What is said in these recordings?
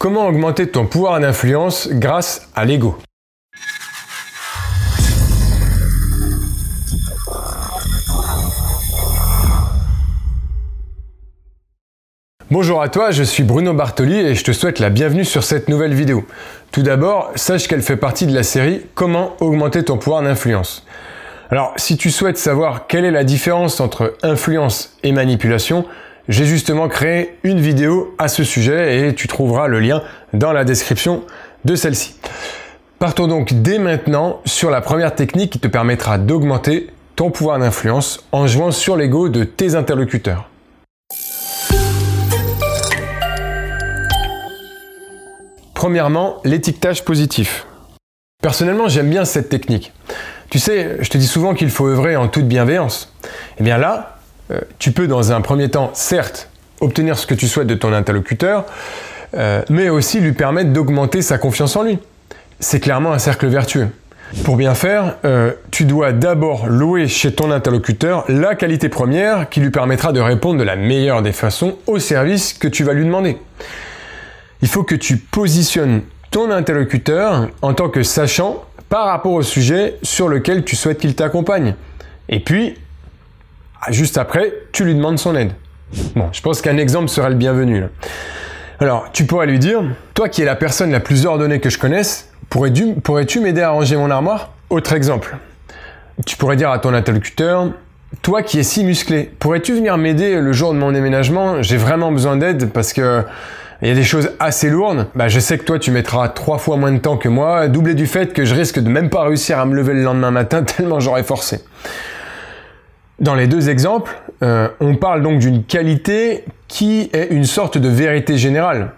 Comment augmenter ton pouvoir d'influence grâce à l'ego Bonjour à toi, je suis Bruno Bartoli et je te souhaite la bienvenue sur cette nouvelle vidéo. Tout d'abord, sache qu'elle fait partie de la série Comment augmenter ton pouvoir d'influence. Alors, si tu souhaites savoir quelle est la différence entre influence et manipulation, j'ai justement créé une vidéo à ce sujet et tu trouveras le lien dans la description de celle-ci. Partons donc dès maintenant sur la première technique qui te permettra d'augmenter ton pouvoir d'influence en jouant sur l'ego de tes interlocuteurs. Premièrement, l'étiquetage positif. Personnellement, j'aime bien cette technique. Tu sais, je te dis souvent qu'il faut œuvrer en toute bienveillance. Et eh bien là, euh, tu peux dans un premier temps, certes, obtenir ce que tu souhaites de ton interlocuteur, euh, mais aussi lui permettre d'augmenter sa confiance en lui. C'est clairement un cercle vertueux. Pour bien faire, euh, tu dois d'abord louer chez ton interlocuteur la qualité première qui lui permettra de répondre de la meilleure des façons au service que tu vas lui demander. Il faut que tu positionnes ton interlocuteur en tant que sachant par rapport au sujet sur lequel tu souhaites qu'il t'accompagne. Et puis, juste après, tu lui demandes son aide. Bon, je pense qu'un exemple serait le bienvenu. Alors, tu pourrais lui dire, toi qui es la personne la plus ordonnée que je connaisse, pourrais-tu m'aider à ranger mon armoire? Autre exemple. Tu pourrais dire à ton interlocuteur, toi qui es si musclé, pourrais-tu venir m'aider le jour de mon déménagement? J'ai vraiment besoin d'aide parce que il y a des choses assez lourdes. Bah, je sais que toi, tu mettras trois fois moins de temps que moi, doublé du fait que je risque de même pas réussir à me lever le lendemain matin tellement j'aurais forcé. Dans les deux exemples, euh, on parle donc d'une qualité qui est une sorte de vérité générale.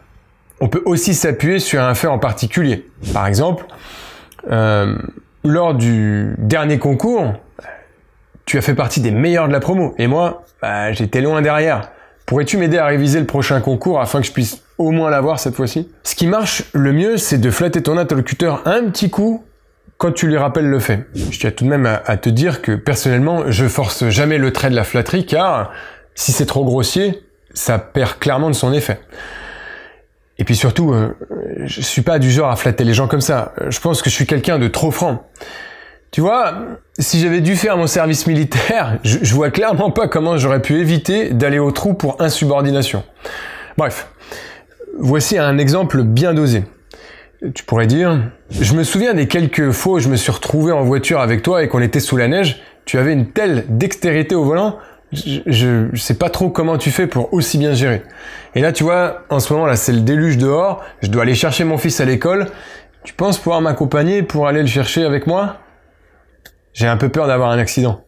On peut aussi s'appuyer sur un fait en particulier. Par exemple, euh, lors du dernier concours, tu as fait partie des meilleurs de la promo, et moi, bah, j'étais loin derrière. Pourrais-tu m'aider à réviser le prochain concours afin que je puisse au moins l'avoir cette fois-ci? Ce qui marche le mieux, c'est de flatter ton interlocuteur un petit coup quand tu lui rappelles le fait. Je tiens tout de même à, te dire que personnellement, je force jamais le trait de la flatterie car si c'est trop grossier, ça perd clairement de son effet. Et puis surtout, euh, je suis pas du genre à flatter les gens comme ça. Je pense que je suis quelqu'un de trop franc. Tu vois, si j'avais dû faire mon service militaire, je, je vois clairement pas comment j'aurais pu éviter d'aller au trou pour insubordination. Bref, voici un exemple bien dosé tu pourrais dire. Je me souviens des quelques fois où je me suis retrouvé en voiture avec toi et qu'on était sous la neige. Tu avais une telle dextérité au volant. Je, je, sais pas trop comment tu fais pour aussi bien gérer. Et là, tu vois, en ce moment, là, c'est le déluge dehors. Je dois aller chercher mon fils à l'école. Tu penses pouvoir m'accompagner pour aller le chercher avec moi? J'ai un peu peur d'avoir un accident.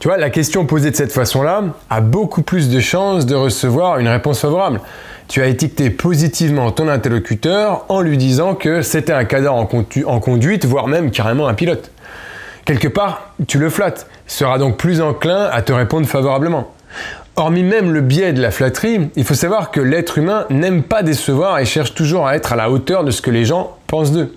Tu vois, la question posée de cette façon-là a beaucoup plus de chances de recevoir une réponse favorable tu as étiqueté positivement ton interlocuteur en lui disant que c'était un cadre en, conduite, voire même carrément un pilote. Quelque part, tu le flattes, sera donc plus enclin à te répondre favorablement. Hormis même le biais de la flatterie, il faut savoir que l'être humain n'aime pas décevoir et cherche toujours à être à la hauteur de ce que les gens pensent d'eux.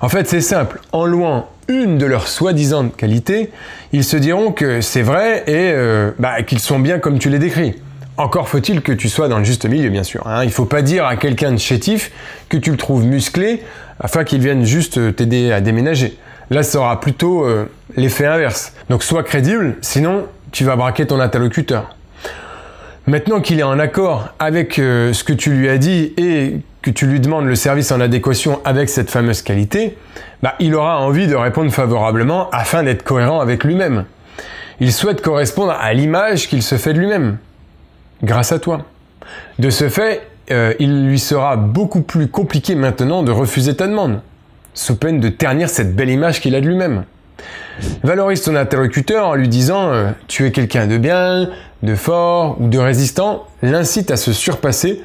En fait, c'est simple, en louant une de leurs soi-disant qualités, ils se diront que c'est vrai et euh, bah, qu'ils sont bien comme tu les décris. Encore faut-il que tu sois dans le juste milieu, bien sûr. Hein. Il ne faut pas dire à quelqu'un de chétif que tu le trouves musclé afin qu'il vienne juste t'aider à déménager. Là, ça aura plutôt euh, l'effet inverse. Donc sois crédible, sinon tu vas braquer ton interlocuteur. Maintenant qu'il est en accord avec euh, ce que tu lui as dit et que tu lui demandes le service en adéquation avec cette fameuse qualité, bah, il aura envie de répondre favorablement afin d'être cohérent avec lui-même. Il souhaite correspondre à l'image qu'il se fait de lui-même grâce à toi. De ce fait, euh, il lui sera beaucoup plus compliqué maintenant de refuser ta demande, sous peine de ternir cette belle image qu'il a de lui-même. Valorise ton interlocuteur en lui disant euh, tu es quelqu'un de bien, de fort ou de résistant, l'incite à se surpasser,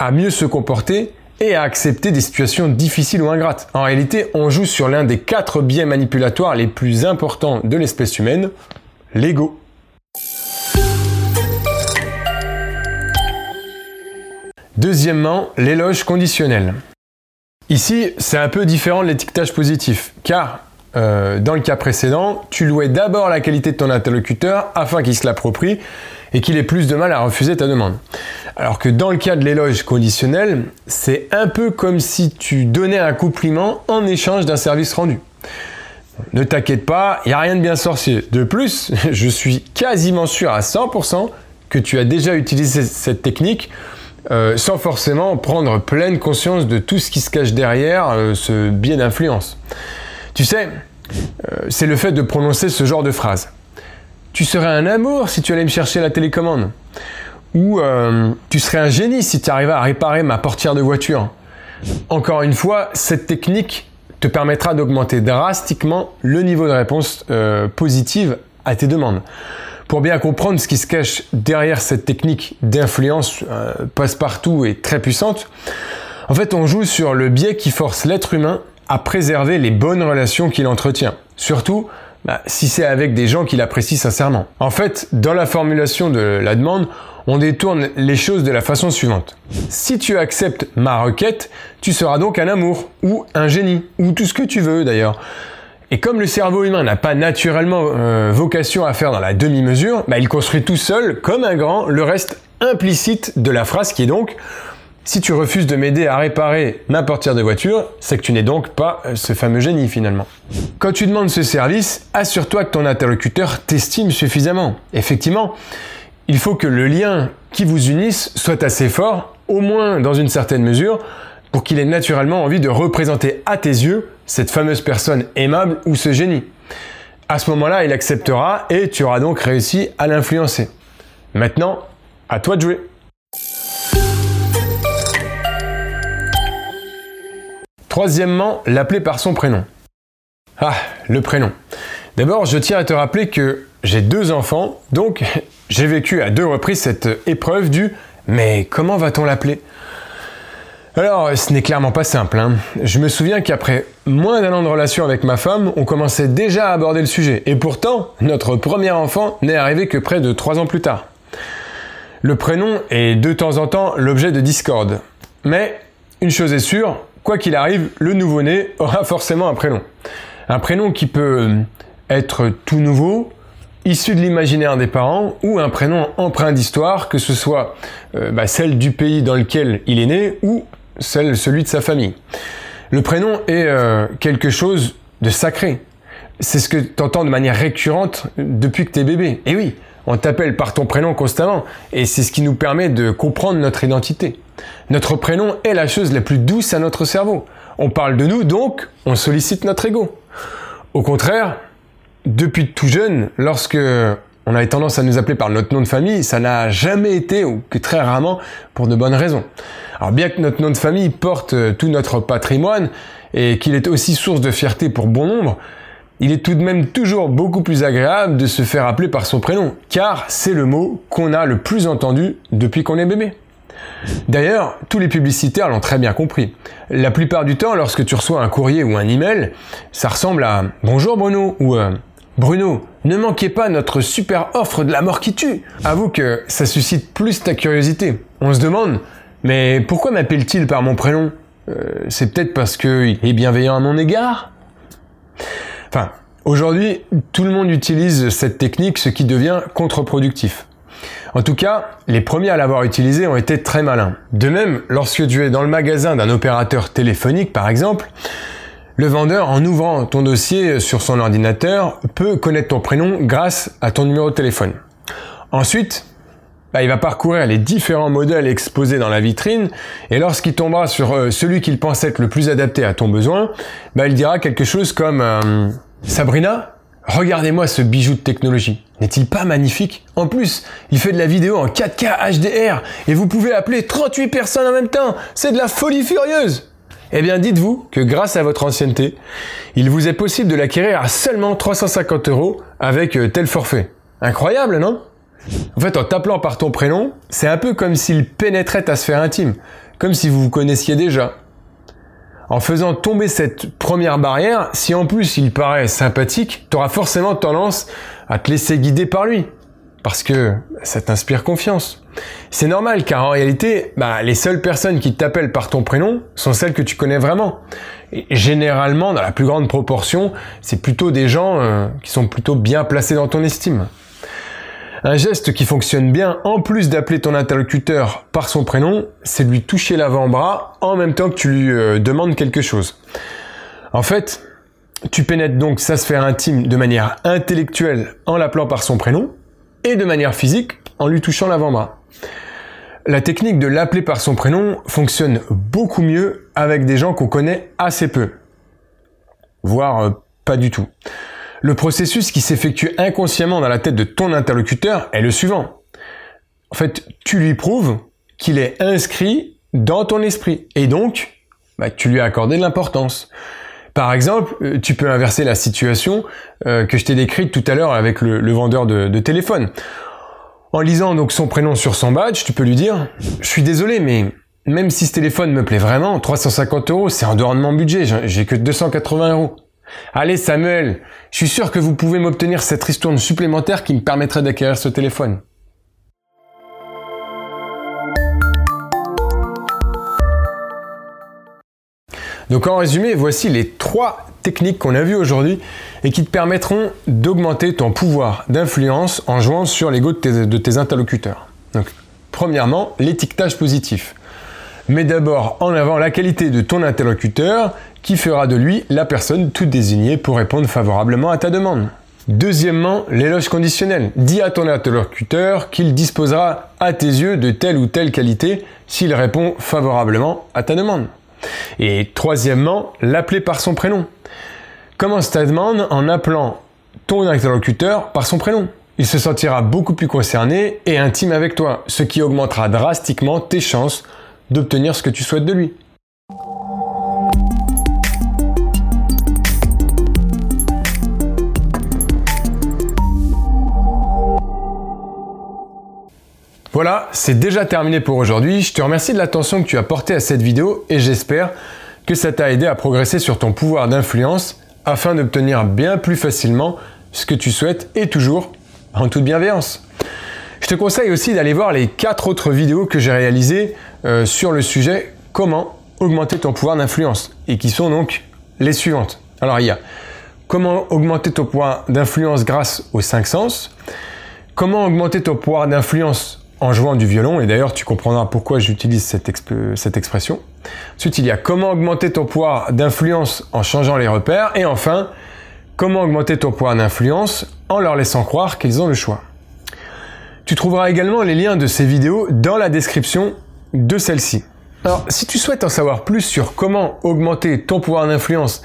à mieux se comporter et à accepter des situations difficiles ou ingrates. En réalité, on joue sur l'un des quatre biais manipulatoires les plus importants de l'espèce humaine, l'ego. Deuxièmement, l'éloge conditionnel. Ici, c'est un peu différent de l'étiquetage positif, car euh, dans le cas précédent, tu louais d'abord la qualité de ton interlocuteur afin qu'il se l'approprie et qu'il ait plus de mal à refuser ta demande. Alors que dans le cas de l'éloge conditionnel, c'est un peu comme si tu donnais un compliment en échange d'un service rendu. Ne t'inquiète pas, il n'y a rien de bien sorcier. De plus, je suis quasiment sûr à 100% que tu as déjà utilisé cette technique euh, sans forcément prendre pleine conscience de tout ce qui se cache derrière euh, ce biais d'influence. Tu sais, euh, c'est le fait de prononcer ce genre de phrase. Tu serais un amour si tu allais me chercher la télécommande. Ou tu serais un génie si tu arrivais à réparer ma portière de voiture. Encore une fois, cette technique te permettra d'augmenter drastiquement le niveau de réponse positive à tes demandes. Pour bien comprendre ce qui se cache derrière cette technique d'influence euh, passe-partout et très puissante, en fait on joue sur le biais qui force l'être humain à préserver les bonnes relations qu'il entretient. Surtout bah, si c'est avec des gens qu'il apprécie sincèrement. En fait, dans la formulation de la demande, on détourne les choses de la façon suivante. Si tu acceptes ma requête, tu seras donc un amour, ou un génie, ou tout ce que tu veux d'ailleurs. Et comme le cerveau humain n'a pas naturellement euh, vocation à faire dans la demi-mesure, bah, il construit tout seul, comme un grand, le reste implicite de la phrase qui est donc si tu refuses de m'aider à réparer ma portière de voiture, c'est que tu n'es donc pas euh, ce fameux génie finalement. Quand tu demandes ce service, assure-toi que ton interlocuteur t'estime suffisamment. Effectivement, il faut que le lien qui vous unisse soit assez fort, au moins dans une certaine mesure, pour qu'il ait naturellement envie de représenter à tes yeux cette fameuse personne aimable ou ce génie. À ce moment-là, il acceptera et tu auras donc réussi à l'influencer. Maintenant, à toi de jouer. Troisièmement, l'appeler par son prénom. Ah, le prénom. D'abord, je tiens à te rappeler que j'ai deux enfants, donc j'ai vécu à deux reprises cette épreuve du mais comment va-t-on l'appeler? Alors, ce n'est clairement pas simple. Hein. Je me souviens qu'après moins d'un an de relation avec ma femme, on commençait déjà à aborder le sujet. Et pourtant, notre premier enfant n'est arrivé que près de trois ans plus tard. Le prénom est de temps en temps l'objet de discorde. Mais une chose est sûre, quoi qu'il arrive, le nouveau-né aura forcément un prénom. Un prénom qui peut être tout nouveau, issu de l'imaginaire des parents, ou un prénom empreint d'histoire, que ce soit euh, bah, celle du pays dans lequel il est né, ou celle, celui de sa famille. Le prénom est euh, quelque chose de sacré. C'est ce que tu entends de manière récurrente depuis que tu es bébé. Et oui, on t'appelle par ton prénom constamment, et c'est ce qui nous permet de comprendre notre identité. Notre prénom est la chose la plus douce à notre cerveau. On parle de nous, donc on sollicite notre ego. Au contraire, depuis tout jeune, lorsque on avait tendance à nous appeler par notre nom de famille, ça n'a jamais été, ou que très rarement, pour de bonnes raisons. Alors bien que notre nom de famille porte euh, tout notre patrimoine, et qu'il est aussi source de fierté pour bon nombre, il est tout de même toujours beaucoup plus agréable de se faire appeler par son prénom, car c'est le mot qu'on a le plus entendu depuis qu'on est bébé. D'ailleurs, tous les publicitaires l'ont très bien compris. La plupart du temps, lorsque tu reçois un courrier ou un email, ça ressemble à Bonjour Bruno ou euh, Bruno, ne manquez pas notre super offre de la mort qui tue. Avoue que ça suscite plus ta curiosité. On se demande, mais pourquoi m'appelle-t-il par mon prénom? Euh, C'est peut-être parce qu'il est bienveillant à mon égard? Enfin, aujourd'hui, tout le monde utilise cette technique, ce qui devient contre-productif. En tout cas, les premiers à l'avoir utilisé ont été très malins. De même, lorsque tu es dans le magasin d'un opérateur téléphonique, par exemple, le vendeur, en ouvrant ton dossier sur son ordinateur, peut connaître ton prénom grâce à ton numéro de téléphone. Ensuite, bah, il va parcourir les différents modèles exposés dans la vitrine et lorsqu'il tombera sur euh, celui qu'il pense être le plus adapté à ton besoin, bah, il dira quelque chose comme euh, Sabrina, regardez-moi ce bijou de technologie. N'est-il pas magnifique? En plus, il fait de la vidéo en 4K HDR et vous pouvez appeler 38 personnes en même temps. C'est de la folie furieuse eh bien, dites-vous que grâce à votre ancienneté, il vous est possible de l'acquérir à seulement 350 euros avec euh, tel forfait. Incroyable, non? En fait, en t'appelant par ton prénom, c'est un peu comme s'il pénétrait ta sphère intime, comme si vous vous connaissiez déjà. En faisant tomber cette première barrière, si en plus il paraît sympathique, tu auras forcément tendance à te laisser guider par lui, parce que ça t'inspire confiance. C'est normal car en réalité, bah, les seules personnes qui t'appellent par ton prénom sont celles que tu connais vraiment. Et généralement, dans la plus grande proportion, c'est plutôt des gens euh, qui sont plutôt bien placés dans ton estime. Un geste qui fonctionne bien, en plus d'appeler ton interlocuteur par son prénom, c'est de lui toucher l'avant-bras en même temps que tu lui euh, demandes quelque chose. En fait, tu pénètres donc sa sphère intime de manière intellectuelle en l'appelant par son prénom et de manière physique en lui touchant l'avant-bras. La technique de l'appeler par son prénom fonctionne beaucoup mieux avec des gens qu'on connaît assez peu, voire euh, pas du tout. Le processus qui s'effectue inconsciemment dans la tête de ton interlocuteur est le suivant. En fait, tu lui prouves qu'il est inscrit dans ton esprit et donc bah, tu lui as accordé de l'importance. Par exemple, euh, tu peux inverser la situation euh, que je t'ai décrite tout à l'heure avec le, vendeur de, de téléphone. En lisant donc son prénom sur son badge, tu peux lui dire Je suis désolé, mais même si ce téléphone me plaît vraiment, 350 euros, c'est en dehors de mon budget, j'ai que 280 euros. Allez Samuel, je suis sûr que vous pouvez m'obtenir cette ristourne supplémentaire qui me permettrait d'acquérir ce téléphone. Donc en résumé, voici les trois techniques qu'on a vues aujourd'hui et qui te permettront d'augmenter ton pouvoir d'influence en jouant sur l'ego de tes, interlocuteurs. Donc, premièrement, l'étiquetage positif. Mets d'abord en avant la qualité de ton interlocuteur qui fera de lui la personne toute désignée pour répondre favorablement à ta demande. Deuxièmement, l'éloge conditionnel. Dis à ton interlocuteur qu'il disposera à tes yeux de telle ou telle qualité s'il répond favorablement à ta demande. Et troisièmement, l'appeler par son prénom. Commence ta demande en appelant ton interlocuteur par son prénom. Il se sentira beaucoup plus concerné et intime avec toi, ce qui augmentera drastiquement tes chances d'obtenir ce que tu souhaites de lui. Voilà, c'est déjà terminé pour aujourd'hui. Je te remercie de l'attention que tu as portée à cette vidéo et j'espère que ça t'a aidé à progresser sur ton pouvoir d'influence afin d'obtenir bien plus facilement ce que tu souhaites et toujours en toute bienveillance. Je te conseille aussi d'aller voir les quatre autres vidéos que j'ai réalisées euh, sur le sujet comment augmenter ton pouvoir d'influence et qui sont donc les suivantes. Alors il y a comment augmenter ton pouvoir d'influence grâce aux cinq sens, comment augmenter ton pouvoir d'influence en jouant du violon, et d'ailleurs tu comprendras pourquoi j'utilise cette, cette, expression. Ensuite, il y a comment augmenter ton pouvoir d'influence en changeant les repères, et enfin, comment augmenter ton pouvoir d'influence en leur laissant croire qu'ils ont le choix. Tu trouveras également les liens de ces vidéos dans la description de celle-ci. Alors, si tu souhaites en savoir plus sur comment augmenter ton pouvoir d'influence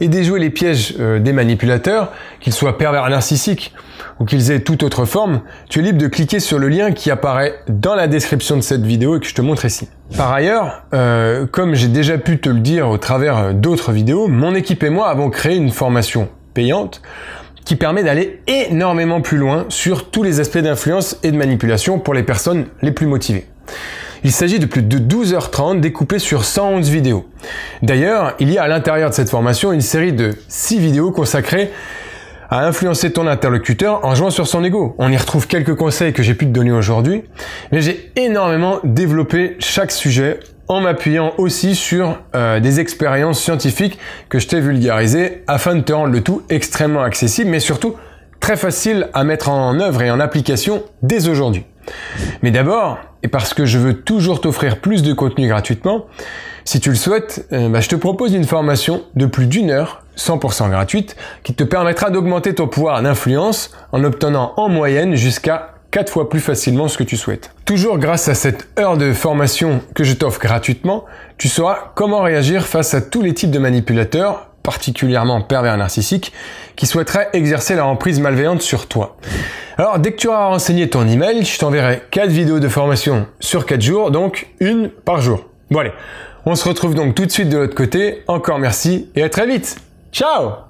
et déjouer les pièges euh, des manipulateurs, qu'ils soient pervers narcissiques ou qu'ils aient toute autre forme, tu es libre de cliquer sur le lien qui apparaît dans la description de cette vidéo et que je te montre ici. Par ailleurs, euh, comme j'ai déjà pu te le dire au travers euh, d'autres vidéos, mon équipe et moi avons créé une formation payante qui permet d'aller énormément plus loin sur tous les aspects d'influence et de manipulation pour les personnes les plus motivées. Il s'agit de plus de 12h30 découpées sur 111 vidéos. D'ailleurs, il y a à l'intérieur de cette formation une série de 6 vidéos consacrées à influencer ton interlocuteur en jouant sur son ego. On y retrouve quelques conseils que j'ai pu te donner aujourd'hui, mais j'ai énormément développé chaque sujet en m'appuyant aussi sur euh, des expériences scientifiques que je t'ai vulgarisées afin de te rendre le tout extrêmement accessible, mais surtout très facile à mettre en œuvre et en application dès aujourd'hui. Mais d'abord, et parce que je veux toujours t'offrir plus de contenu gratuitement, si tu le souhaites, euh, bah, je te propose une formation de plus d'une heure, 100% gratuite, qui te permettra d'augmenter ton pouvoir d'influence en obtenant en moyenne jusqu'à 4 fois plus facilement ce que tu souhaites. Toujours grâce à cette heure de formation que je t'offre gratuitement, tu sauras comment réagir face à tous les types de manipulateurs, particulièrement pervers narcissiques, qui souhaiteraient exercer leur emprise malveillante sur toi. Alors, dès que tu auras renseigné ton email, je t'enverrai 4 vidéos de formation sur 4 jours, donc une par jour. Bon on se retrouve donc tout de suite de l'autre côté. Encore merci et à très vite. Ciao